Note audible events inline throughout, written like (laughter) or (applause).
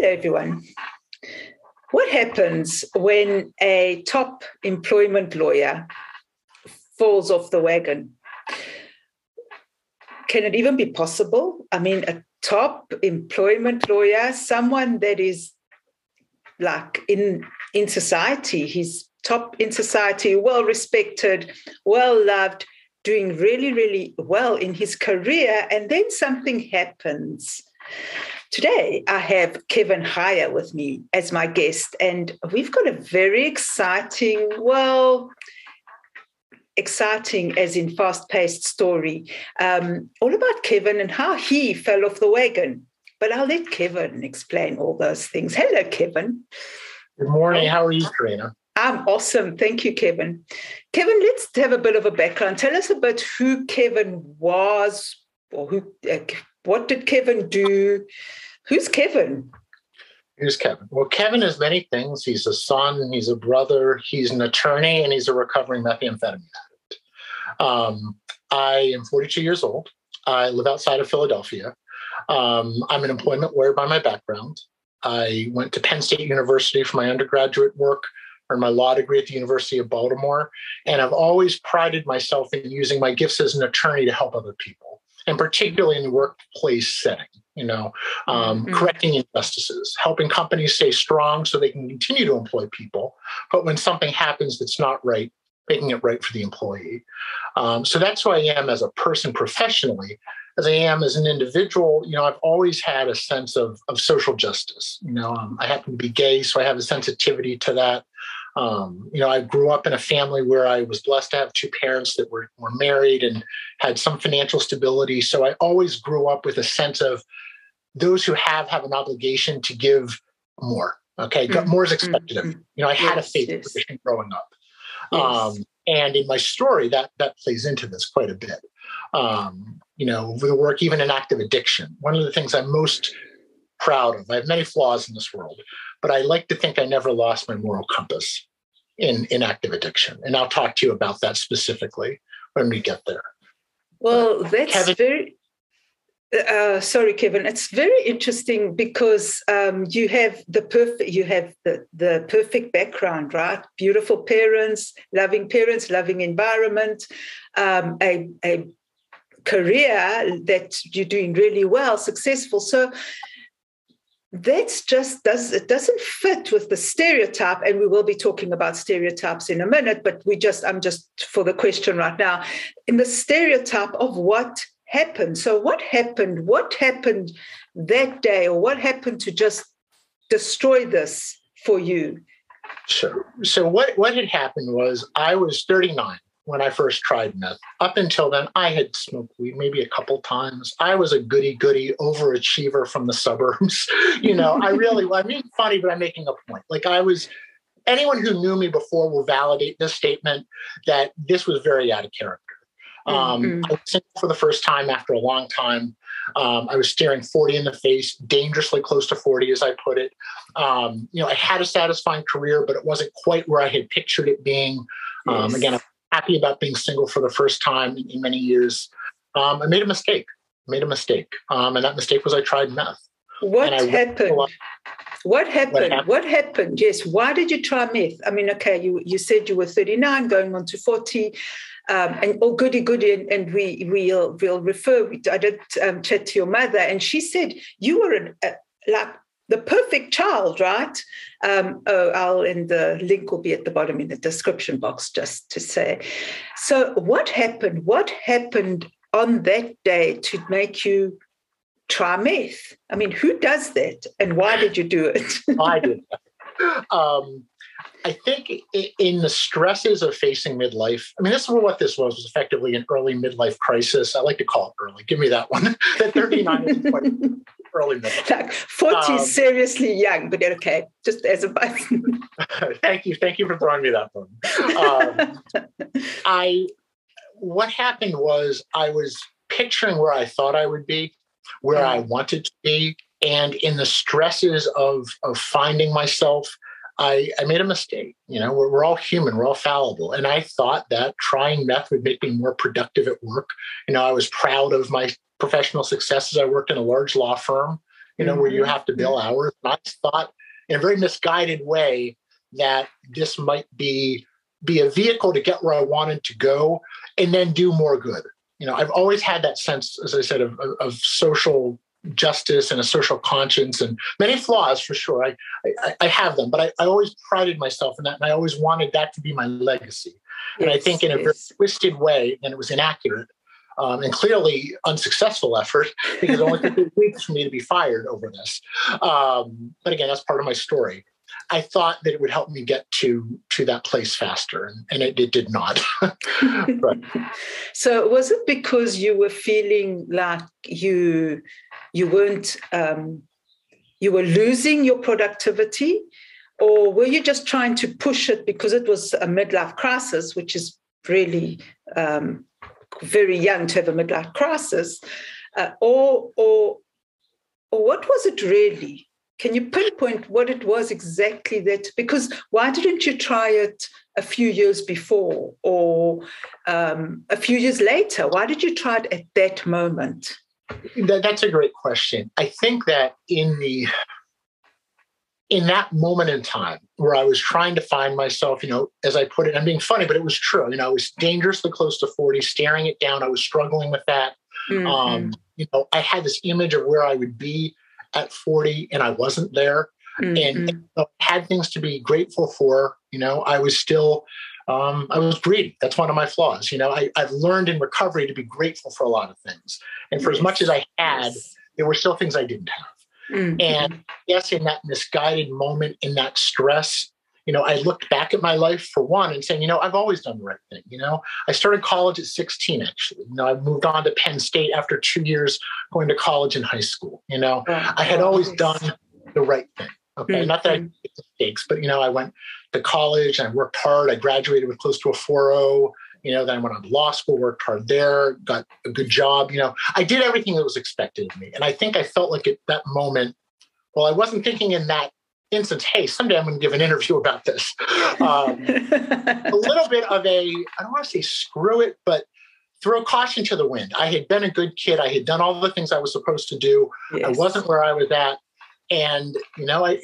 Hello, everyone. What happens when a top employment lawyer falls off the wagon? Can it even be possible? I mean, a top employment lawyer, someone that is like in in society, he's top in society, well respected, well loved, doing really, really well in his career, and then something happens. Today, I have Kevin Hyer with me as my guest, and we've got a very exciting, well, exciting as in fast paced story, um, all about Kevin and how he fell off the wagon. But I'll let Kevin explain all those things. Hello, Kevin. Good morning. How are you, Carina? I'm awesome. Thank you, Kevin. Kevin, let's have a bit of a background. Tell us about who Kevin was, or who, uh, what did Kevin do? Who's Kevin? Who's Kevin? Well, Kevin is many things. He's a son, he's a brother, he's an attorney, and he's a recovering methamphetamine addict. Um, I am 42 years old. I live outside of Philadelphia. Um, I'm an employment lawyer by my background. I went to Penn State University for my undergraduate work, earned my law degree at the University of Baltimore, and I've always prided myself in using my gifts as an attorney to help other people, and particularly in the workplace setting you know, um, mm-hmm. correcting injustices, helping companies stay strong so they can continue to employ people. But when something happens that's not right, making it right for the employee. Um, so that's who I am as a person professionally. As I am as an individual, you know, I've always had a sense of, of social justice. You know, um, I happen to be gay, so I have a sensitivity to that. Um, you know, I grew up in a family where I was blessed to have two parents that were, were married and had some financial stability. So I always grew up with a sense of those who have have an obligation to give more. Okay, mm-hmm. more is expected mm-hmm. of you. You know, I yes, had a faith yes. tradition growing up, yes. um, and in my story, that that plays into this quite a bit. Um, you know, the work even in active addiction. One of the things I'm most proud of. I have many flaws in this world, but I like to think I never lost my moral compass in in active addiction, and I'll talk to you about that specifically when we get there. Well, that's Kevin, very uh, sorry, Kevin. It's very interesting because um, you have the perfect you have the, the perfect background, right? Beautiful parents, loving parents, loving environment, um, a, a career that you're doing really well, successful. So that's just does it doesn't fit with the stereotype and we will be talking about stereotypes in a minute but we just i'm just for the question right now in the stereotype of what happened. So, what happened? What happened that day, or what happened to just destroy this for you? So, so what, what had happened was I was 39 when I first tried meth. Up until then, I had smoked weed maybe a couple times. I was a goody goody overachiever from the suburbs. (laughs) you know, I really, I mean, funny, but I'm making a point. Like I was, anyone who knew me before will validate this statement that this was very out of character. Um, mm-hmm. I was single for the first time after a long time. Um, I was staring 40 in the face, dangerously close to 40, as I put it. Um, you know, I had a satisfying career, but it wasn't quite where I had pictured it being. Um, yes. Again, I'm happy about being single for the first time in, many years. Um, I made a mistake. I made a mistake, um, and that mistake was I tried meth. What happened? What happened? what happened? What happened? Yes. Why did you try meth? I mean, okay, you you said you were 39, going on to 40 um, and oh goody goody and, and we we'll we'll refer i did um, chat to your mother and she said you were an, uh, like the perfect child right um, oh i'll and the link will be at the bottom in the description box just to say so what happened what happened on that day to make you try meth. I mean, who does that, and why did you do it? (laughs) I did. (laughs) Um, I think in the stresses of facing midlife, I mean, this is what this was, was effectively an early midlife crisis. I like to call it early. Give me that one. (laughs) that 39 is quite early midlife. (laughs) Like 40 um, is seriously young, but okay, just as a (laughs) button. (laughs) thank you. Thank you for throwing me that one. Um, I, what happened was I was picturing where I thought I would be, where I wanted to be. And in the stresses of, of finding myself, I, I made a mistake. You know, we're, we're all human, we're all fallible. And I thought that trying meth would make me more productive at work. You know, I was proud of my professional successes. I worked in a large law firm, you know, mm-hmm. where you mm-hmm. have to bill hours. And I thought in a very misguided way that this might be be a vehicle to get where I wanted to go and then do more good. You know, I've always had that sense, as I said, of, of social justice and a social conscience and many flaws for sure. I, I, I have them, but I, I, always prided myself in that. And I always wanted that to be my legacy. Yes, and I think in a very twisted way, and it was inaccurate um, and clearly unsuccessful effort because it only took (laughs) weeks for me to be fired over this. Um, but again, that's part of my story. I thought that it would help me get to to that place faster, and, and it, it did not. (laughs) (laughs) so was it because you were feeling like you you weren't um, you were losing your productivity or were you just trying to push it because it was a midlife crisis which is really um, very young to have a midlife crisis uh, or or or what was it really can you pinpoint what it was exactly that because why didn't you try it a few years before or um, a few years later why did you try it at that moment that, that's a great question. I think that in the in that moment in time where I was trying to find myself, you know, as I put it, I'm being funny, but it was true. You know, I was dangerously close to 40, staring it down. I was struggling with that. Mm-hmm. Um, you know, I had this image of where I would be at 40 and I wasn't there. Mm-hmm. And know, had things to be grateful for. You know, I was still um, I was greedy. That's one of my flaws. You know, I, have learned in recovery to be grateful for a lot of things. And for yes. as much as I had, yes. there were still things I didn't have. Mm-hmm. And yes, in that misguided moment, in that stress, you know, I looked back at my life for one and saying, you know, I've always done the right thing. You know, I started college at 16, actually. You know, I moved on to Penn State after two years going to college and high school. You know, oh, I had always done the right thing. Okay. Mm-hmm. Not that I made mistakes, but, you know, I went to college and I worked hard. I graduated with close to a 4.0. You know, then I went on to law school, worked hard there, got a good job. You know, I did everything that was expected of me. And I think I felt like at that moment, well, I wasn't thinking in that instance, hey, someday I'm going to give an interview about this. Um, a (laughs) little bit of a, I don't want to say screw it, but throw caution to the wind. I had been a good kid. I had done all the things I was supposed to do. Yes. I wasn't where I was at. And, you know, I,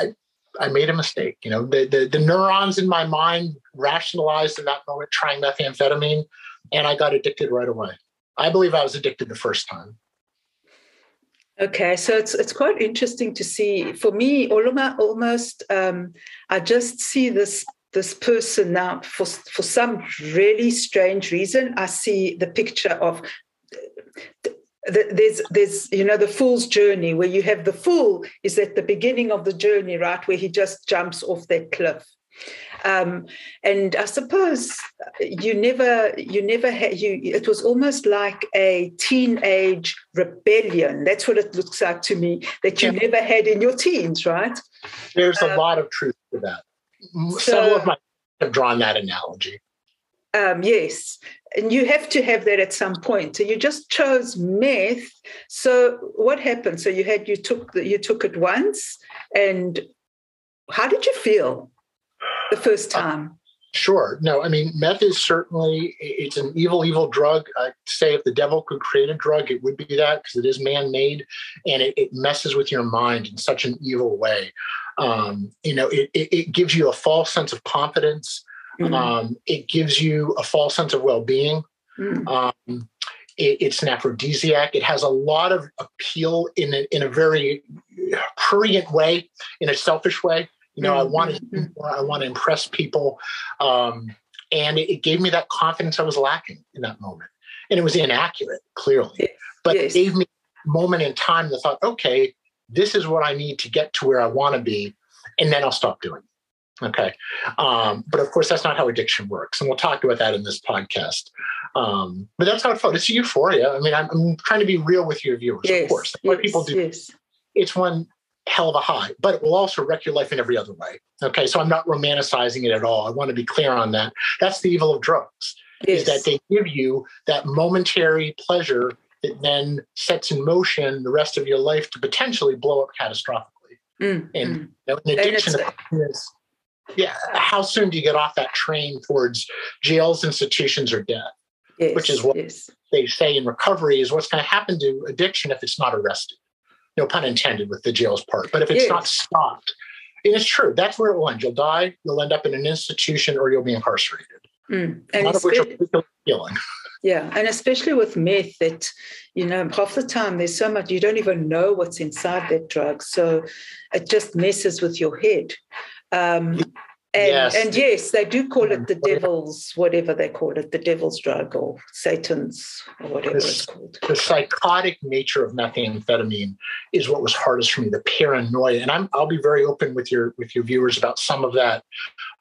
I, I made a mistake. You know, the, the, the neurons in my mind rationalized in that moment trying methamphetamine, and I got addicted right away. I believe I was addicted the first time. Okay, so it's it's quite interesting to see. For me, almost, um, I just see this this person now for for some really strange reason. I see the picture of there's there's you know the fool's journey where you have the fool is at the beginning of the journey right where he just jumps off that cliff um, and i suppose you never you never had you it was almost like a teenage rebellion that's what it looks like to me that you yeah. never had in your teens right there's um, a lot of truth to that so, some of my have drawn that analogy um, yes, and you have to have that at some point. So you just chose meth. So what happened? So you had you took the, you took it once, and how did you feel the first uh, time? Uh, sure. No, I mean meth is certainly it's an evil, evil drug. I say if the devil could create a drug, it would be that because it is man-made, and it, it, messes with your mind in such an evil way. Um, you know, it, it, it gives you a false sense of confidence Mm-hmm. Um, it gives you a false sense of well-being. Mm-hmm. Um, it, it's an aphrodisiac. It has a lot of appeal in a, in a very prurient way, in a selfish way. You know, mm-hmm. I want to I want to impress people, um, and it, it, gave me that confidence I was lacking in that moment. And it was inaccurate, clearly, but yes. it gave me a moment in time that thought, okay, this is what I need to get to where I want to be, and then I'll stop doing it. Okay. Um, but of course, that's not how addiction works. And we'll talk about that in this podcast. Um, but that's how it felt. It's euphoria. I mean, I'm, I'm, trying to be real with your viewers, yes, of course. What yes, people do. Yes. It's one hell of a high, but it will also wreck your life in every other way. Okay. So I'm not romanticizing it at all. I want to be clear on that. That's the evil of drugs, yes. is that they give you that momentary pleasure that then sets in motion the rest of your life to potentially blow up catastrophically. Mm, and mm. You know, an addiction is, yeah, how soon do you get off that train towards jails, institutions, or death? Yes, Which is what yes. they say in recovery is what's going to happen to addiction if it's not arrested. No pun intended with the jails part, but if it's yes. not stopped, and it's true, that's where it will end. You'll die, you'll end up in an institution, or you'll be incarcerated. Mm. And None of which are healing. Yeah, and especially with meth, that you know, half the time there's so much you don't even know what's inside that drug, so it just messes with your head. Um, and yes. and yes, they do call it the devil's whatever they call it, the devil's drug or Satan's or whatever it's called. The psychotic nature of methamphetamine is what was hardest for me. The paranoia, and I'm I'll be very open with your with your viewers about some of that.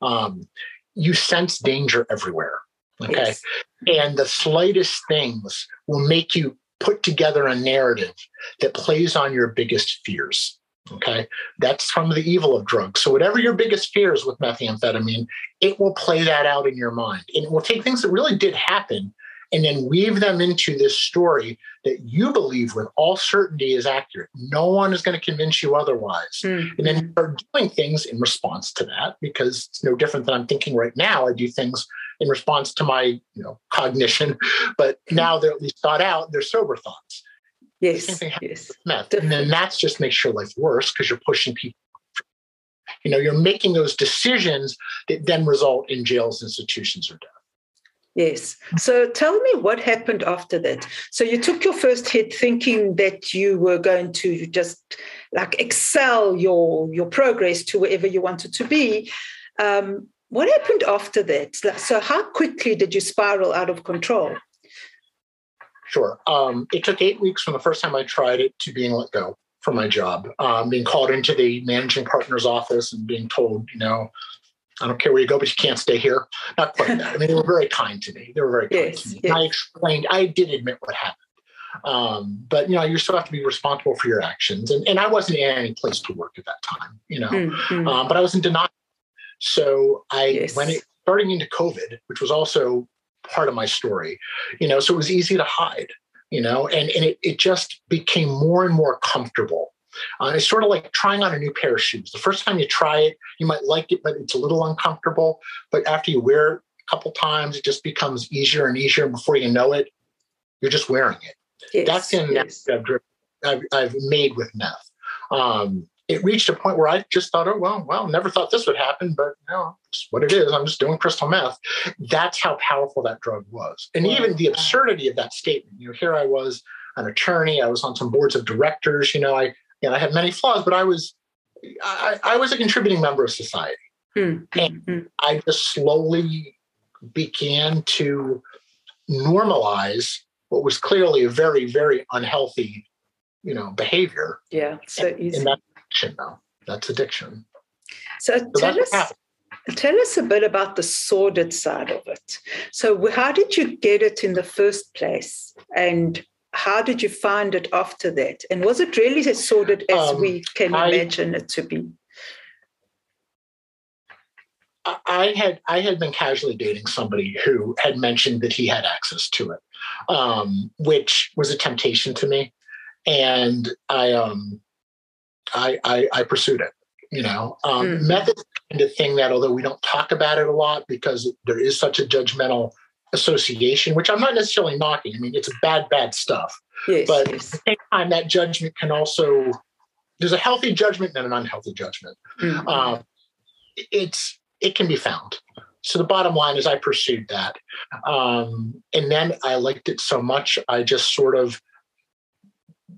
Um, you sense danger everywhere Okay. Yes. And the slightest things will make you put together a narrative that plays on your biggest fears. Okay. That's from the evil of drugs. So, whatever your biggest fears with methamphetamine, it will play that out in your mind. And it will take things that really did happen and then weave them into this story that you believe with all certainty is accurate. No one is going to convince you otherwise. Mm-hmm. And then you start doing things in response to that because it's no different than I'm thinking right now. I do things in response to my you know cognition, (laughs) but now they're at least thought out. They're sober thoughts. Yes. (laughs) yes. And then that's just makes your life worse because you're pushing people. You know, you're making those decisions that then result in jails, institutions, or death. Yes. So tell me what happened after that. So you took your first hit thinking that you were going to just like excel your your progress to wherever you wanted to be. Um, what happened after that? So how quickly did you spiral out of control? Sure. Um, it took eight weeks from the first time I tried it to being let go from my job, um, being called into the managing partner's office and being told, you know, I don't care where you go, but you can't stay here. Not quite that. I mean, they were very kind to me. They were very kind yes, to me. Yes. I explained, I did admit what happened. Um, but you know, you still have to be responsible for your actions. And, and I wasn't in any place to work at that time, you know. Mm-hmm. Um, but I was in denial. So I yes. when it starting into COVID, which was also part of my story, you know, so it was easy to hide, you know, and, and it, it just became more and more comfortable uh, it's sort of like trying on a new pair of shoes. The first time you try it, you might like it, but it's a little uncomfortable. But after you wear it a couple times, it just becomes easier and easier. And before you know it, you're just wearing it. Yes, That's in yes. I've, I've, made with meth. Um, it reached a point where I just thought, oh well, well, never thought this would happen, but you know, it's what it is. I'm just doing crystal meth. That's how powerful that drug was, and wow. even the absurdity of that statement. You know, here I was, an attorney. I was on some boards of directors. You know, I and I had many flaws, but I was I, I was a contributing member of society. Mm-hmm. And hmm. I just slowly began to normalize what was clearly a very, very unhealthy, you know, behavior. Yeah, so and, easy. And that's addiction now. That's addiction. So, so tell us tell us a bit about the sordid side of it. So how did you get it in the first place? And how did you find it after that? And was it really as sordid as um, we can I, imagine it to be? I had I had been casually dating somebody who had mentioned that he had access to it, um, which was a temptation to me, and I um, I, I, I pursued it. You know, um, mm. method kind of thing that although we don't talk about it a lot because there is such a judgmental association, which I'm not necessarily knocking. I mean, it's bad, bad stuff. Yes, but yes. at the same time, that judgment can also there's a healthy judgment and an unhealthy judgment. Mm-hmm. Um, it's it can be found. So the bottom line is, I pursued that, um, and then I liked it so much, I just sort of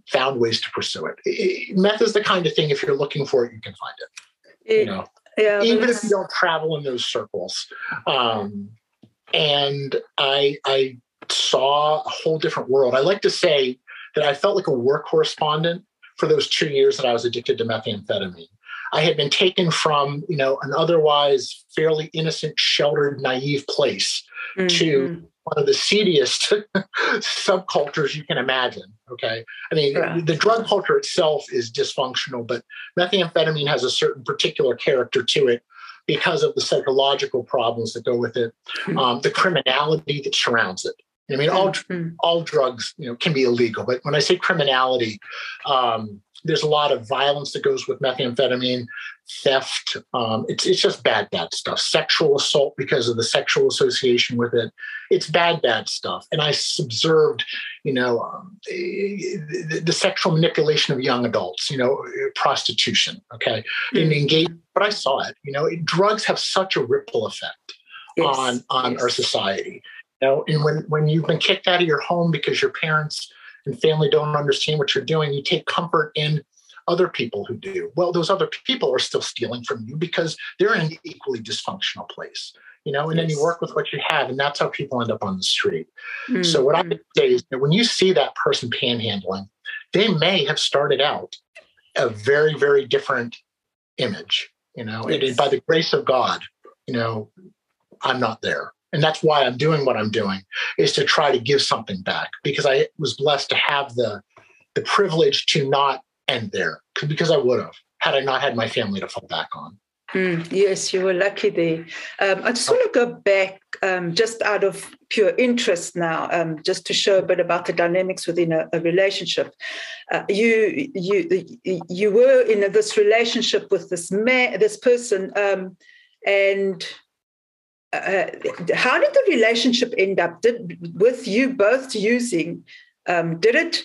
found ways to pursue it. it. Meth is the kind of thing if you're looking for it, you can find it. it you know, yeah, even if you don't travel in those circles. Um, and I I saw a whole different world. I like to say that I felt like a war correspondent for those two years that I was addicted to methamphetamine. I had been taken from, you know, an otherwise fairly innocent, sheltered, naive place mm-hmm. to one of the seediest (laughs) subcultures you can imagine. Okay. I mean, the drug culture itself is dysfunctional, but methamphetamine has a certain particular character to it because of the psychological problems that go with it, mm-hmm. um, the criminality that surrounds it. I mean, all mm-hmm. all drugs, you know, can be illegal, but when I say criminality, um, there's a lot of violence that goes with methamphetamine, theft. Um, it's it's just bad, bad stuff. Sexual assault because of the sexual association with it. It's bad, bad stuff. And I observed, you know, um, the, the, sexual manipulation of young adults. You know, prostitution. Okay, mm-hmm. and engage. But I saw it. You know, it, drugs have such a ripple effect yes. on on yes. our society. You know, and when when you've been kicked out of your home because your parents and family don't understand what you're doing, you take comfort in other people who do. Well, those other people are still stealing from you because they're in an equally dysfunctional place, you know, and yes. then you work with what you have, and that's how people end up on the street. Mm-hmm. So, what I would say is that when you see that person panhandling, they may have started out a very, very different image, you know, yes. and by the grace of God, you know, I'm not there and that's why i'm doing what i'm doing is to try to give something back because i was blessed to have the the privilege to not end there because i would have had i not had my family to fall back on Mm, yes, you were lucky there. Um, I just want to go back um, just out of pure interest now, um, just to show a bit about the dynamics within a, a relationship. Uh, you you you were in this relationship with this man, this person, um, and uh, how did the relationship end up? Did with you both using? Um, did it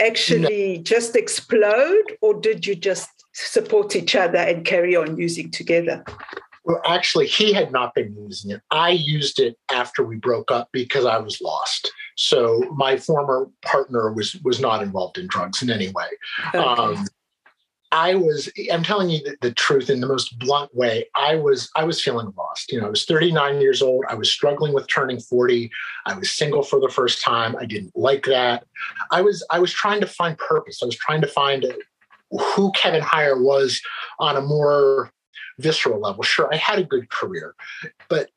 actually no. just explode, or did you just support each other and carry on using together? Well, actually, he had not been using it. I used it after we broke up because I was lost. So my former partner was was not involved in drugs in any way. Okay. Um, I was, I'm telling you the, the, truth in the most blunt way. I was, I was feeling lost. You know, I was 39 years old. I was struggling with turning 40. I was single for the first time. I didn't like that. I was, I was trying to find purpose. I was trying to find who Kevin Hyer was on a more visceral level. Sure, I had a good career, but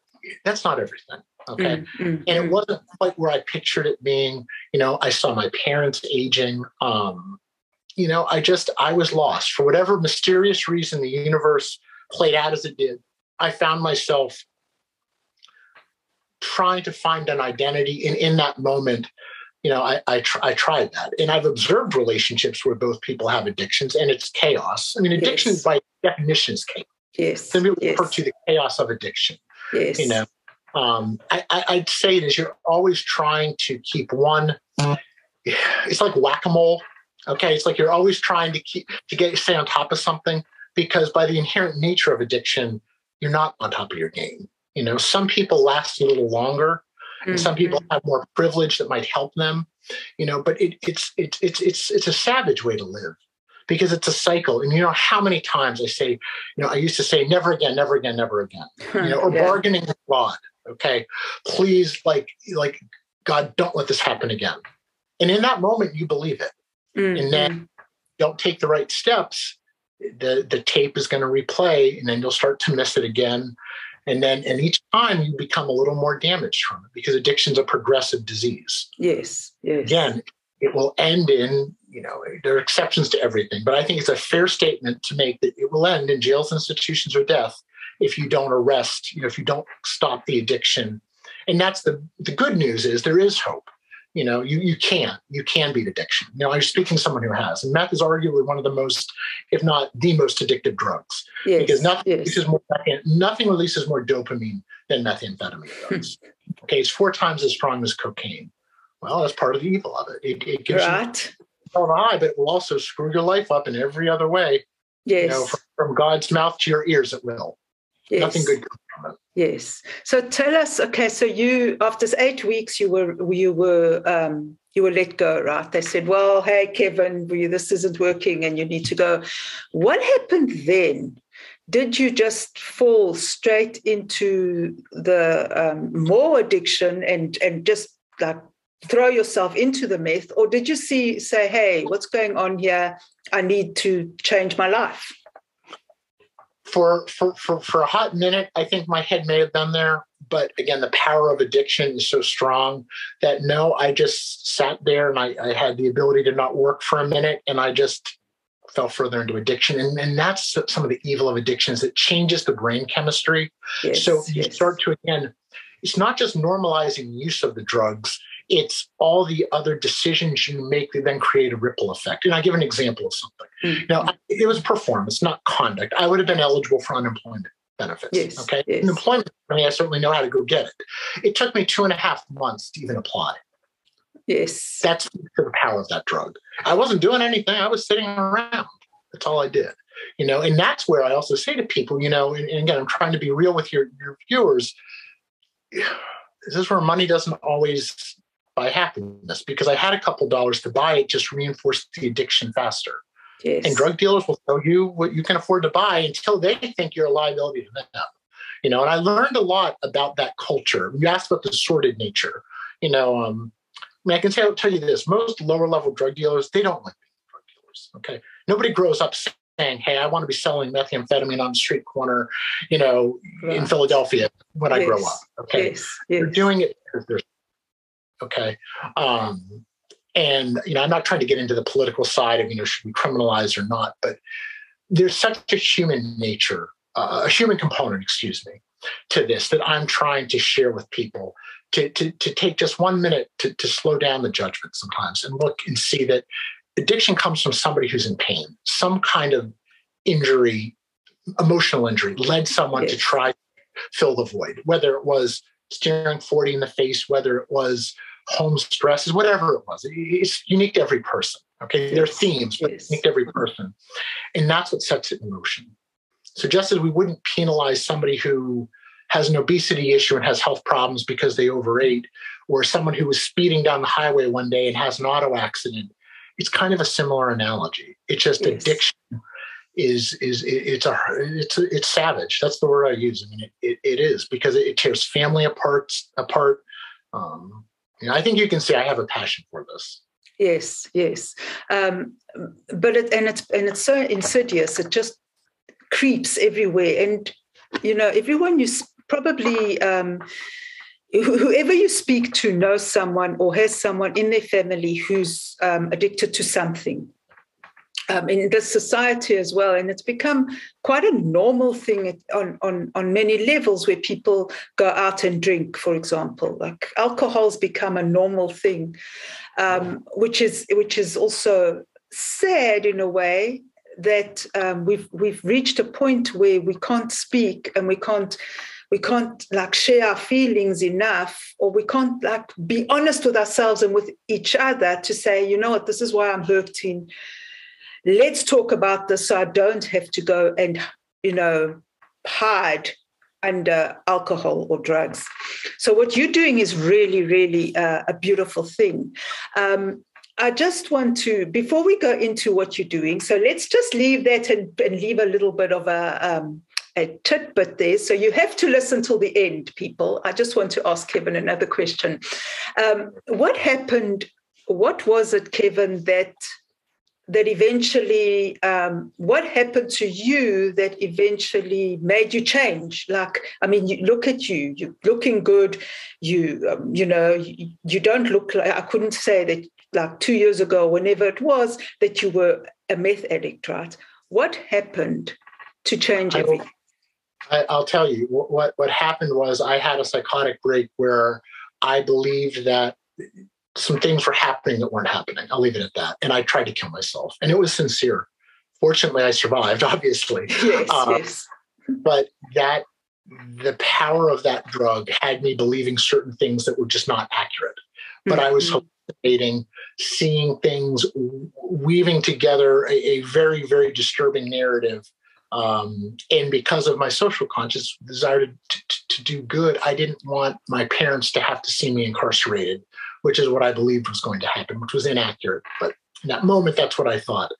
that's not everything. Okay. Mm-hmm. And it mm. wasn't quite where I pictured it being. You know, I saw my parents aging. Um, you know, I just, I was lost. For whatever mysterious reason the universe played out as it did, I found myself trying to find an identity. And in that moment, you know, I, I, tr- I, tried that. And I've observed relationships where both people have addictions and it's chaos. I mean, addiction yes. by definition is chaos. Yes. We yes. refer to the chaos of addiction. Yes. You know, um, I, I, would say it is you're always trying to keep one, (sighs) it's like whack a mole. Okay, it's like you're always trying to keep to get stay on top of something because by the inherent nature of addiction, you're not on top of your game. You know, some people last a little longer, mm-hmm. and some people have more privilege that might help them. You know, but it, it's it's it's it's it's a savage way to live because it's a cycle. And you know how many times I say, you know, I used to say never again, never again, never again. You know, or (laughs) yeah. bargaining with God. Okay, please, like like God, don't let this happen again. And in that moment, you believe it. Mm-hmm. And then don't take the right steps, the, the tape is going to replay and then you'll start to miss it again. And then, and each time you become a little more damaged from it because addiction's a progressive disease. Yes. Yes. Again, it will end in, you know, there are exceptions to everything, but I think it's a fair statement to make that it will end in jails, institutions, or death if you don't arrest, you know, if you don't stop the addiction. And that's the the good news is there is hope you know you you can you can beat addiction. You know i'm speaking to someone who has and meth is arguably one of the most if not the most addictive drugs. Yes, because nothing yes. releases more nothing releases more dopamine than methamphetamine (laughs) does. Okay it's four times as strong as cocaine. Well that's part of the evil of it. It, it gives right. you an high but it will also screw your life up in every other way. Yes you know, from, from god's mouth to your ears it will yes. nothing good Yes. So tell us, okay, so you after eight weeks you were you were um, you were let go, right? They said, Well, hey Kevin, this isn't working and you need to go. What happened then? Did you just fall straight into the um, more addiction and and just like throw yourself into the myth, or did you see say, "Hey, what's going on here? I need to change my life." For for for for a hot minute, I think my head may have been there, but again, the power of addiction is so strong that no, I just sat there and I, I had the ability to not work for a minute, and I just fell further into addiction. And, and that's some of the evil of addictions that changes the brain chemistry. Yes, so you yes. start to again, it's not just normalizing use of the drugs, it's all the other decisions you make that then create a ripple effect. And I give an example of something. Mm-hmm. Now, it was performance, not conduct. I would have been eligible for unemployment benefits. Yes, okay. Yes. Employment, I mean, I certainly know how to go get it. It took me two and a half months to even apply. Yes. That's the power of that drug. I wasn't doing anything. I was sitting around. That's all I did. You know, and that's where I also say to people, you know, and, and again, I'm trying to be real with your, your viewers. (sighs) This is where money doesn't always buy happiness because I had a couple dollars to buy it, just reinforced the addiction faster. Yes. And drug dealers will tell you what you can afford to buy until they think you're a liability to them. You know, and I learned a lot about that culture. You asked about the sordid nature. You know, um, I mean, I can say, I'll tell you this: most lower level drug dealers, they don't like being drug dealers. Okay, nobody grows up saying, "Hey, I want to be selling methamphetamine on the street corner," you know, right. in Philadelphia when yes. I grow up. Okay, yes. Yes. they're doing it because they're okay. Um, and you know, I'm not trying to get into the political side of you know should we criminalize or not, but there's such a human nature, uh, a human component, excuse me, to this that I'm trying to share with people. To, to, to take just one minute to, to slow down the judgment sometimes and look and see that addiction comes from somebody who's in pain, some kind of injury, emotional injury led someone yes. to try to fill the void, whether it was staring 40 in the face, whether it was home stresses, whatever it was. It's unique to every person. Okay, there are themes, but yes. unique to every person, and that's what sets it in motion. So just as we wouldn't penalize somebody who has an obesity issue and has health problems because they overate, or someone who was speeding down the highway one day and has an auto accident, it's kind of a similar analogy. It's just yes. addiction is is it's a it's a, it's savage. That's the word I use. I mean, it, it, it is because it, tears family apart apart. Um, I think you can say I have a passion for this. Yes, yes, um, but it and it's and it's so insidious. It just creeps everywhere, and you know, everyone you probably. Um, whoever you speak to knows someone or has someone in their family who's um, addicted to something um, in the society as well. And it's become quite a normal thing on, on, on many levels where people go out and drink, for example. Like alcohol's become a normal thing, um, which is which is also sad in a way that um, we've we've reached a point where we can't speak and we can't we can't like share our feelings enough or we can't like be honest with ourselves and with each other to say you know what this is why i'm hurting let's talk about this so I don't have to go and, you know, hide under alcohol or drugs. So what you're doing is really, really uh, a beautiful thing. Um, I just want to, before we go into what you're doing, so let's just leave that and, and leave a little bit of a, um, a tidbit there. So you have to listen till the end, people. I just want to ask Kevin another question. Um, what happened? What was it, Kevin, that that eventually um, what happened to you that eventually made you change? Like i mean you look at you you're looking good you um, you know you, you, don't look like i couldn't say that like two years ago whenever it was that you were a meth addict right? What happened to change everything? I, will tell you what what happened was i had a psychotic break where i believed that some things were happening that weren't happening. I'll leave it at that. And I tried to kill myself, and it was sincere. Fortunately, I survived, (laughs) obviously. Yes, uh, yes. But that the power of that drug had me believing certain things that were just not accurate. But mm-hmm. I was mm-hmm. hallucinating, seeing things, weaving together a, a very, very disturbing narrative. Um, and because of my social conscious desire to, to, to do good, I didn't want my parents to have to see me incarcerated which is what I believed was going to happen, which was inaccurate. But in that moment, that's what I thought.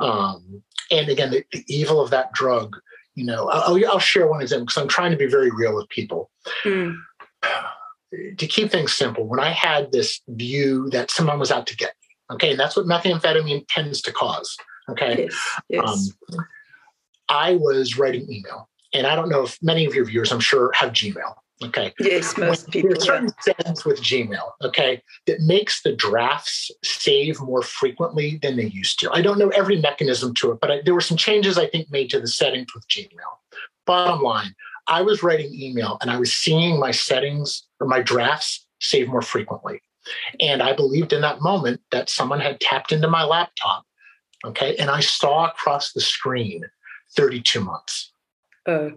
Um, and again, the, the, evil of that drug, you know, I'll, I'll share one example because I'm trying to be very real with people. Mm. to keep things simple, when I had this view that someone was out to get me, okay, and that's what methamphetamine tends to cause, okay. Yes. yes. Um, I was writing email, and I don't know if many of your viewers, I'm sure, have Gmail. Okay. Yes, most people. There's certain settings with Gmail, okay, that makes the drafts save more frequently than they used to. I don't know every mechanism to it, but I, there were some changes I think made to the settings with Gmail. Bottom line, I was writing email and I was seeing my settings or my drafts save more frequently. And I believed in that moment that someone had tapped into my laptop. Okay. And I saw across the screen 32 months. Uh,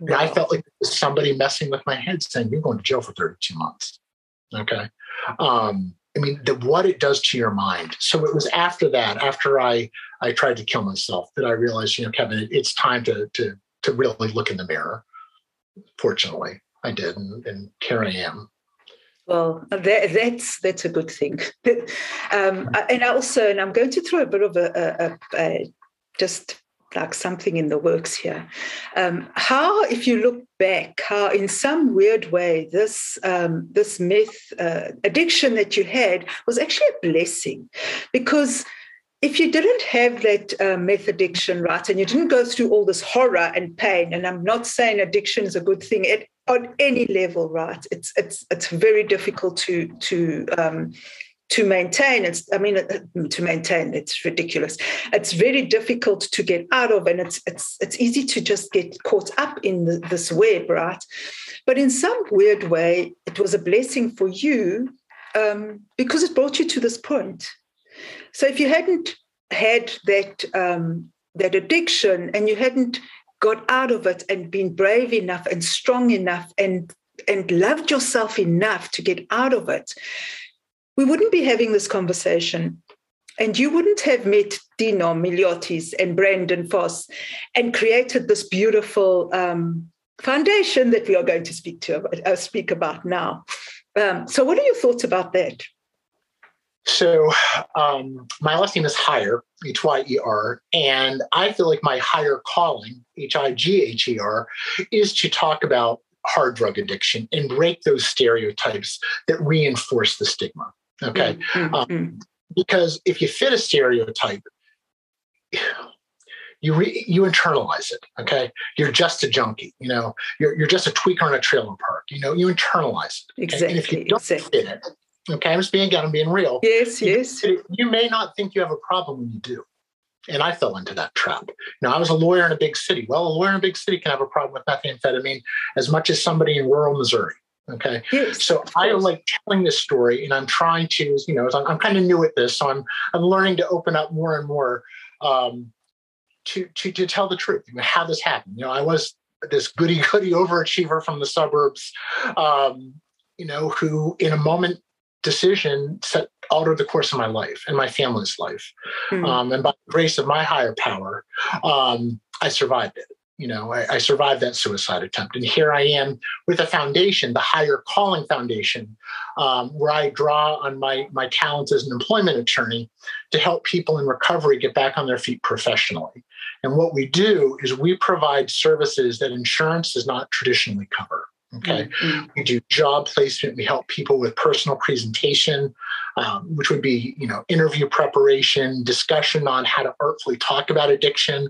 wow. And I felt like somebody messing with my head saying, You're going to jail for 32 months. Okay. Um, I mean, the, what it does to your mind. So it was after that, after I I tried to kill myself, that I realized, you know, Kevin, it, it's time to to to really look in the mirror fortunately i did and, and here i am well that, that's that's a good thing (laughs) um, and also and i'm going to throw a bit of a, a, a just like something in the works here. Um, how, if you look back, how in some weird way this um, this meth uh, addiction that you had was actually a blessing, because if you didn't have that uh, meth addiction, right, and you didn't go through all this horror and pain, and I'm not saying addiction is a good thing at, on any level, right? It's it's it's very difficult to to um, to maintain. It's I mean uh, to maintain. It's ridiculous. It's very difficult to get out of, and it's it's it's easy to just get caught up in the, this web, right? But in some weird way, it was a blessing for you um, because it brought you to this point so if you hadn't had that um, that addiction and you hadn't got out of it and been brave enough and strong enough and and loved yourself enough to get out of it, we wouldn't be having this conversation. And you wouldn't have met Dino Miliotis and Brandon Foss and created this beautiful um, foundation that we are going to speak to uh, speak about now. Um, so, what are your thoughts about that? So um, my last name is Hyer, H Y E R, and I feel like my higher calling, H I G H E R, is to talk about hard drug addiction and break those stereotypes that reinforce the stigma. Okay, mm-hmm. um, because if you fit a stereotype, you re, you internalize it. Okay, you're just a junkie. You know, you're you're just a tweaker on a trailer park. You know, you internalize it. Exactly. And if you don't exactly. fit it, Okay, I'm just being again, I'm being real. Yes, yes. You may not think you have a problem when you do. And I fell into that trap. Now, I was a lawyer in a big city. Well, a lawyer in a big city can have a problem with methamphetamine as much as somebody in rural Missouri. Okay. Yes, so I like telling this story and I'm trying to, you know, I'm, I'm kind of new at this. So I'm, I'm learning to open up more and more um, to, to, to tell the truth, how this happened. You know, I was this goody goody overachiever from the suburbs, um, you know, who in a moment decision set altered the course of my life and my family's life. Mm-hmm. Um, and by the grace of my higher power, um, I survived it. You know, I, I, survived that suicide attempt. And here I am with a foundation, the Hyer Calling Foundation, um, where I draw on my, my talents as an employment attorney to help people in recovery get back on their feet professionally. And what we do is we provide services that insurance does not traditionally cover. Okay. Mm-hmm. We do job placement. We help people with personal presentation, um, which would be, you know, interview preparation, discussion on how to artfully talk about addiction,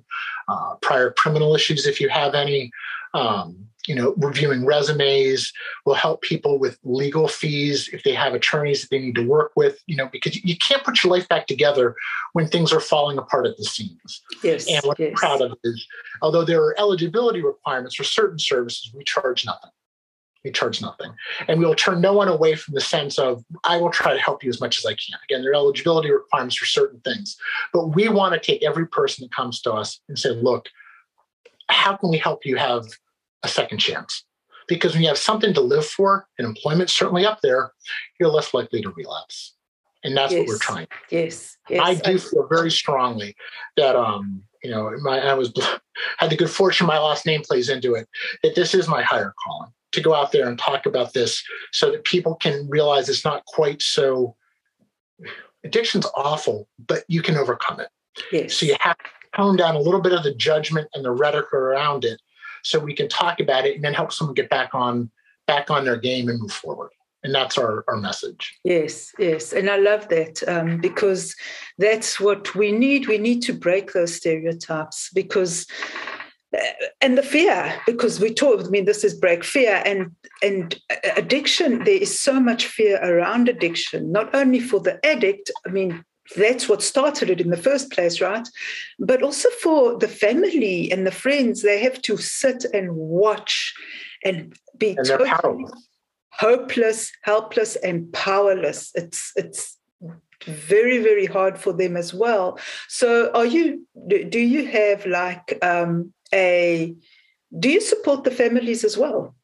uh, prior criminal issues if you have any, um, you know, reviewing resumes. We'll help people with legal fees if they have attorneys that they need to work with, you know, because you can't put your life back together when things are falling apart at the seams. Yes. And what yes. I'm proud of is, although there are eligibility requirements for certain services, we charge nothing we charge nothing. And we will turn no one away from the sense of, I will try to help you as much as I can. Again, there are eligibility requirements for certain things. But we want to take every person that comes to us and say, look, how can we help you have a second chance? Because when you have something to live for and employment certainly up there, you're less likely to relapse. And that's yes. what we're trying. Yes. yes. I do feel very strongly that um, you know, my I was (laughs) had the good fortune my last name plays into it, that this is my higher calling to go out there and talk about this so that people can realize it's not quite so addiction's awful, but you can overcome it. Yes. So you have to tone down a little bit of the judgment and the rhetoric around it so we can talk about it and then help someone get back on back on their game and move forward. and that's our, our message yes yes and i love that um, because that's what we need we need to break those stereotypes because and the fear because we talk i mean this is break fear and and addiction there is so much fear around addiction not only for the addict i mean that's what started it in the first place, right? But also for the family and the friends, they have to sit and watch and be and totally hopeless, helpless, and powerless. It's it's very very hard for them as well. So, are you? Do you have like um, a? Do you support the families as well?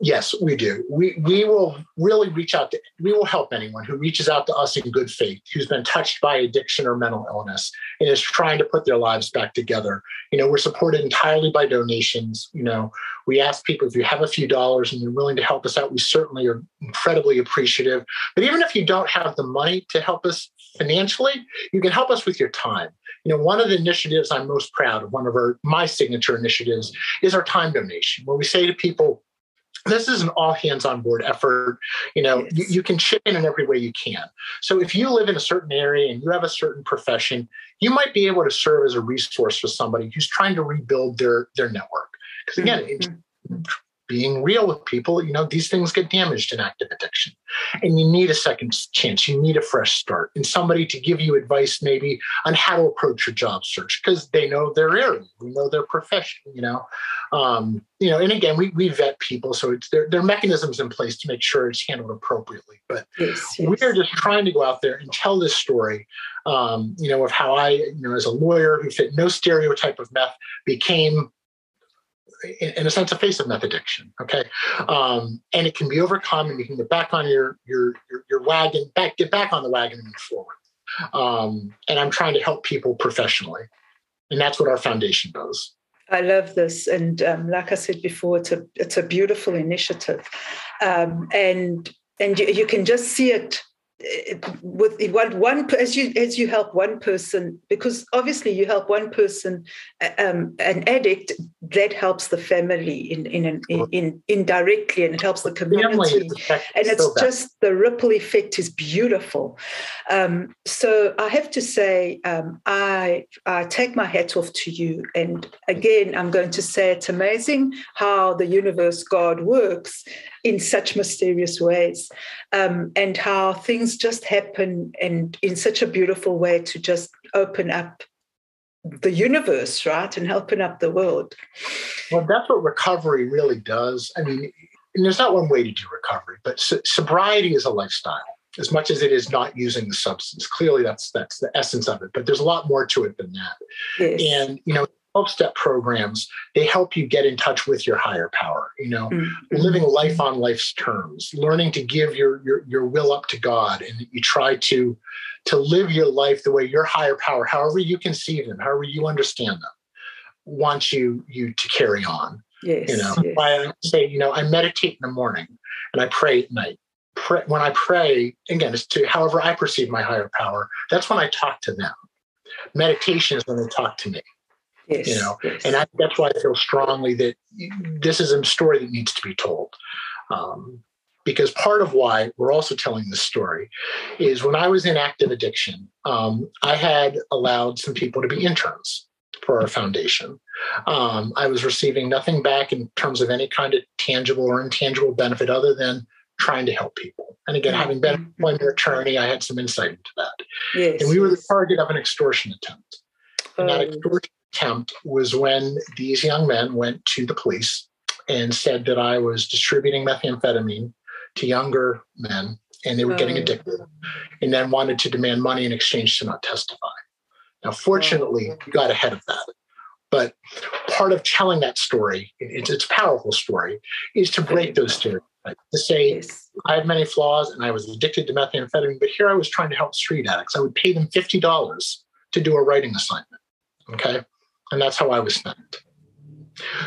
Yes, we do. We we will really reach out to we will help anyone who reaches out to us in good faith, who's been touched by addiction or mental illness and is trying to put their lives back together. You know, we're supported entirely by donations. You know, we ask people if you have a few dollars and you're willing to help us out, we certainly are incredibly appreciative. But even if you don't have the money to help us financially, you can help us with your time. You know, one of the initiatives I'm most proud of, one of our my signature initiatives, is our time donation, where we say to people, this is an all hands on board effort. You know you, you, can chip in in every way you can. So if you live in a certain area and you have a certain profession you might be able to serve as a resource for somebody who's trying to rebuild their their network. Because again mm-hmm. being real with people, you know, these things get damaged in active addiction. And you need a second chance. You need a fresh start and somebody to give you advice maybe on how to approach your job search because they know their area, we know their profession, you know. Um, you know, and again, we, we vet people, so it's there, there are mechanisms in place to make sure it's handled appropriately. But yes, yes. we're just trying to go out there and tell this story, um, you know, of how I, you know, as a lawyer who fit no stereotype of meth, became in a sense a face of meth addiction okay? Um, and it can be overcome and you can get back on your your your, your wagon back get back on the wagon and move forward. Um, and i'm trying to help people professionally. And that's what our foundation does. I love this, and um, like I said before, it's a it's a beautiful initiative, um, and and you, you, can just see it with one, one as you as you help one person because obviously you help one person uh, um, an addict that helps the family in in, an, in, in indirectly and it helps the community. and it's so just the ripple effect is beautiful. Um, so I have to say um, I I take my hat off to you. And again I'm going to say it's amazing how the universe God works in such mysterious ways. Um, and how things just happen and in such a beautiful way to just open up the universe right and open up the world. Well that's what recovery really does. I mean there's not one way to do recovery but so- sobriety is a lifestyle as much as it is not using the substance. Clearly that's that's the essence of it but there's a lot more to it than that. Yes. and you know 12 step programs, they help you get in touch with your higher power, you know, mm-hmm. living life on life's terms, learning to give your, your, your will up to God and you try to, to live your life the way your higher power, however you conceive them, however you understand them, wants you, you to carry on. Yes, you know, yes. I say, you know, I meditate in the morning and I pray at night. Pray, when I pray, again, it's to however I perceive my higher power, that's when I talk to them. Meditation is when they talk to me. Yes, you know, yes. and I, that's why I feel strongly that this is a story that needs to be told. Um, because part of why we're also telling this story is when I was in active addiction, um, I had allowed some people to be interns for our foundation. Um, I was receiving nothing back in terms of any kind of tangible or intangible benefit other than trying to help people. And again, having been an mm-hmm. employment attorney, I had some insight into that. Yes, and we were the target of an extortion attempt. And that oh. extortion attempt was when these young men went to the police and said that I was distributing methamphetamine to younger men and they were getting oh. addicted and then wanted to demand money in exchange to not testify. Now, fortunately, oh. we got ahead of that. But part of telling that story, it's, it's a powerful story, is to break those stereotypes. To say. I have many flaws and I was addicted to methamphetamine, but here I was trying to help street addicts. I would pay them $50 to do a writing assignment. Okay. And that's how I was sent.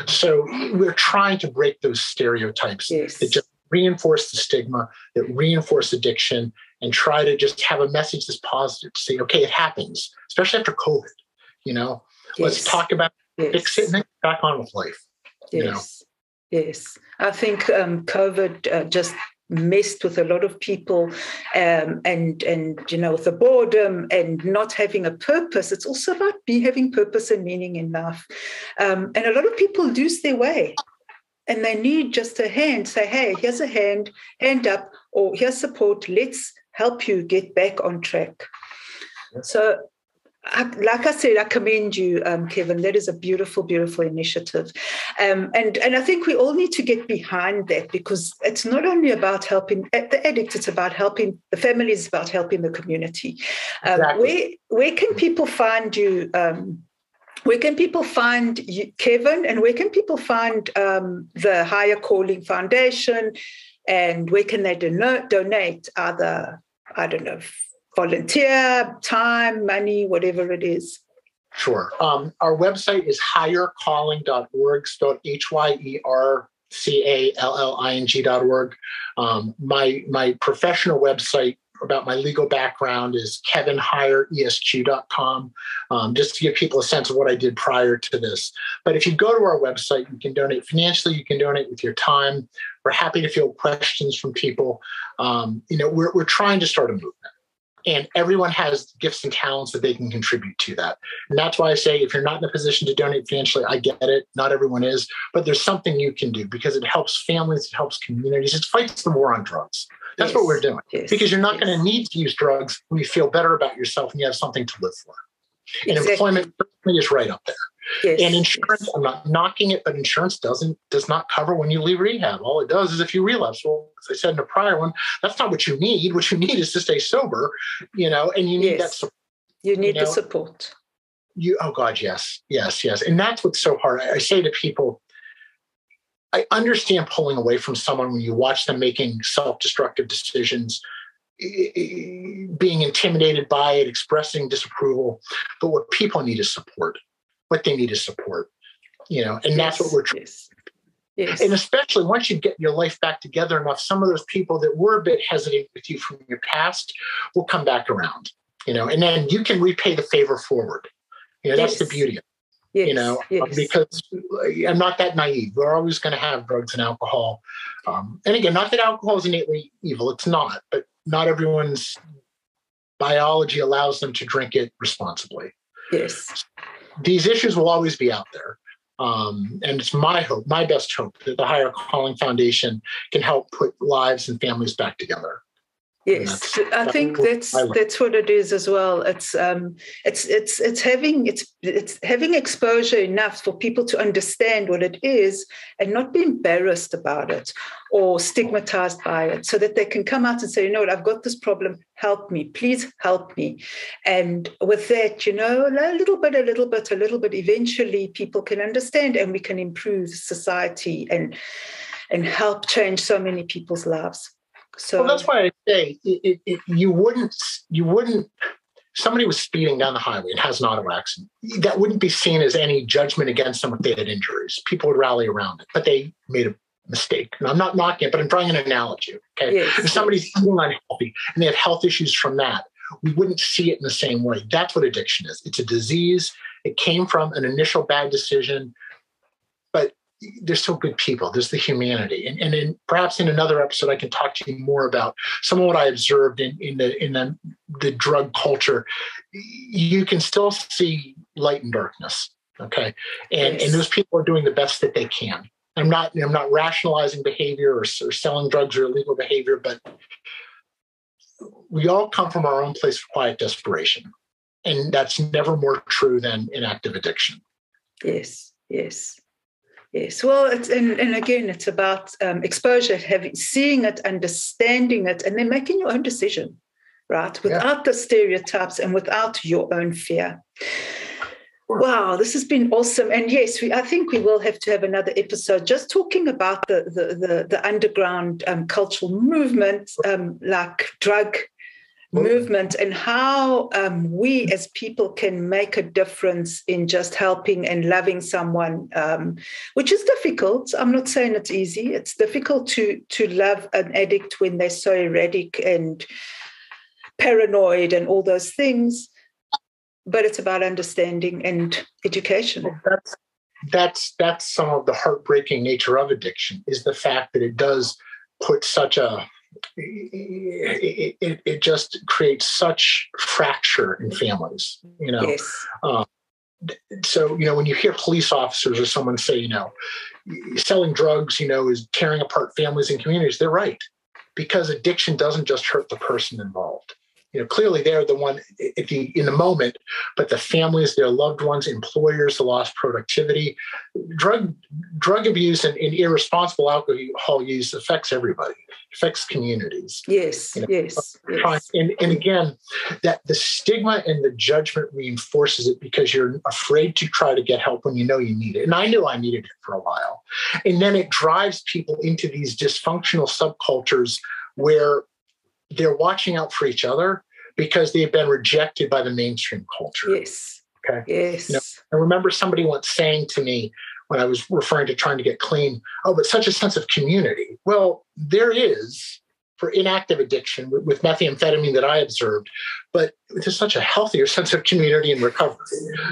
So we're trying to break those stereotypes yes. that just reinforce the stigma, that reinforce addiction, and try to just have a message that's positive. To say, okay, it happens, especially after COVID. You know, yes. let's talk about yes. fix it and then back on with life. Yes. You know? Yes. I think um, COVID uh, just messed with a lot of people um, and and you know the boredom and not having a purpose. It's also about be having purpose and meaning in life. Um, and a lot of people lose their way and they need just a hand say hey here's a hand hand up or here's support. Let's help you get back on track. So like I said, I commend you, um, Kevin. That is a beautiful, beautiful initiative, um, and and I think we all need to get behind that because it's not only about helping the addict; it's about helping the family. It's about helping the community. Um, exactly. Where where can people find you? Um, where can people find you, Kevin, and where can people find um, the Hyer Calling Foundation? And where can they donate? Donate either I don't know volunteer, time, money, whatever it is? Sure. Um, our website is hyercalling.org, H Y E R C A L L I N G.org. Um, my, my professional website about my legal background is kevinhyeresq.com, um, just to give people a sense of what I did prior to this. But if you go to our website, you can donate financially, you can donate with your time. We're happy to field questions from people. Um, you know, we're, we're trying to start a movement and everyone has gifts and talents that they can contribute to that and that's why i say if you're not in a position to donate financially i get it not everyone is but there's something you can do because it helps families it helps communities it fights the war on drugs that's yes. what we're doing yes. because you're not yes. going to need to use drugs when you feel better about yourself and you have something to live for and exactly. employment is right up there Yes. And insurance, yes. I'm not knocking it, but insurance doesn't does not cover when you leave rehab. All it does is if you relapse. Well, as I said in a prior one, that's not what you need. What you need is to stay sober, you know, and you need yes. that support. You need you know? the support. You oh God, yes, yes, yes. And that's what's so hard. I, I say to people, I understand pulling away from someone when you watch them making self-destructive decisions being intimidated by it, expressing disapproval. But what people need is support what they need is support you know and yes, that's what we're trying yes. Yes. And especially once you get your life back together enough, some of those people that were a bit hesitant with you from your past will come back around, you know, and then you can repay the favor forward. You know, that's the beauty of it, you know, because I'm not that naive. We're always going to have drugs and alcohol. Um, and again, not that alcohol is innately evil, it's not, but not everyone's biology allows them to drink it responsibly. Yes these issues will always be out there. Um, and it's my hope, my best hope, that the Hyer Calling Foundation can help put lives and families back together. Yes, I think that's that's what it is as well. It's um, it's it's it's having it's it's having exposure enough for people to understand what it is and not be embarrassed about it or stigmatized by it, so that they can come out and say, you know what, I've got this problem. Help me, please help me. And with that, you know, a little bit, a little bit, a little bit. Eventually, people can understand, and we can improve society and and help change so many people's lives. So well, that's why I say it, it, it, you wouldn't you wouldn't somebody was speeding down the highway and has an auto accident. That wouldn't be seen as any judgment against them if they had injuries. People would rally around it, but they made a mistake. And I'm not knocking it, but I'm drawing an analogy. Okay, yes, if somebody's yes. unhealthy and they have health issues from that, we wouldn't see it in the same way. That's what addiction is. It's a disease. It came from an initial bad decision they're still good people. There's the humanity, and, and in, perhaps in another episode, I can talk to you more about some of what I observed in, in the in the, the drug culture. You can still see light and darkness. Okay, and yes. and those people are doing the best that they can. I'm not I'm not rationalizing behavior or, or selling drugs or illegal behavior, but we all come from our own place of quiet desperation, and that's never more true than in active addiction. Yes, yes. Yes, well, it's, and, and again, it's about um, exposure, having seeing it, understanding it, and then making your own decision, right? Without yeah. the stereotypes and without your own fear. Wow, this has been awesome. And yes, we, I think we will have to have another episode just talking about the the the, the underground um, cultural movement, um, like drug movement and how um, we as people can make a difference in just helping and loving someone um, which is difficult. I'm not saying it's easy. It's difficult to to love an addict when they're so erratic and paranoid and all those things but it's about understanding and education. That's that's that's some of the heartbreaking nature of addiction is the fact that it does put such a it, it, it, just creates such fracture in families, you know. Yes. Um, so, you know, when you hear police officers or someone say, you know, selling drugs, you know, is tearing apart families and communities, they're right. Because addiction doesn't just hurt the person involved you know clearly they're the one the, in the moment but the families their loved ones employers the lost productivity drug drug abuse and, and irresponsible alcohol use affects everybody affects communities. Yes you know, yes, yes. And, and again that the stigma and the judgment reinforces it because you're afraid to try to get help when you know you need it. And i knew i needed it for a while. And then it drives people into these dysfunctional subcultures where they're watching out for each other because they've been rejected by the mainstream culture. Yes. Okay. Yes. You know, I remember somebody once saying to me when I was referring to trying to get clean, oh, but such a sense of community. Well, there is for inactive addiction with, with methamphetamine that I observed, but there's such a healthier (laughs) sense of community and recovery,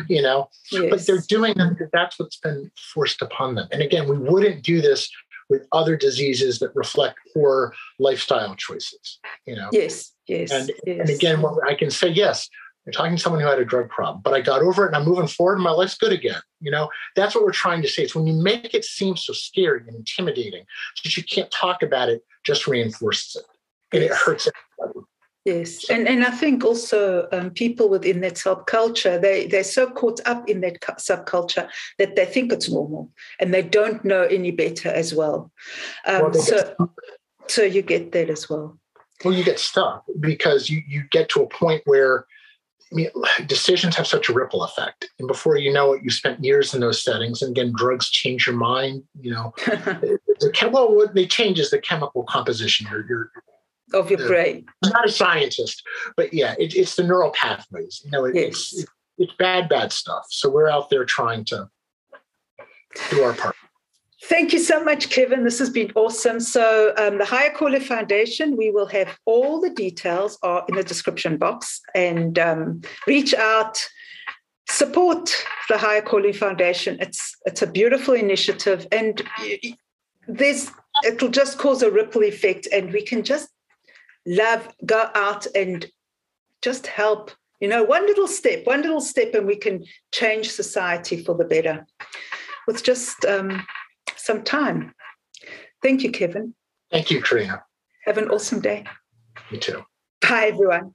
you know. Yes. But they're doing that because that's what's been forced upon them. And again, we wouldn't do this with other diseases that reflect poor lifestyle choices. You know. Yes. Yes. And, yes. and again, I can say yes. You're talking to someone who had a drug problem, but I got over it and I'm moving forward and my life's good again. You know, that's what we're trying to say. It's when you make it seem so scary and intimidating that you can't talk about it, just reinforces it. And it hurts everybody. Yes, and and I think also um, people within that subculture they they're so caught up in that subculture that they think it's normal and they don't know any better as well. Um, well so so you get that as well. Well, you get stuck because you you get to a point where I mean, decisions have such a ripple effect, and before you know it, you spent years in those settings. And again, drugs change your mind. You know, (laughs) the, well, what they change is the chemical composition. Your, your of your brain. I'm not a scientist, but yeah, it, it's the neural pathways. You know, it, yes. it's it, it's bad, bad stuff. So we're out there trying to do our part. Thank you so much, Kevin. This has been awesome. So, um, the Hyer Calling Foundation, we will have all the details are in the description box and um, reach out, support the Hyer Calling Foundation. It's it's a beautiful initiative, and there's it'll just cause a ripple effect, and we can just love, go out and just help. You know, one little step, one little step, and we can change society for the better with just um, some time. Thank you, Kevin. Thank you, Carina. Have an awesome day. You too. Bye, everyone.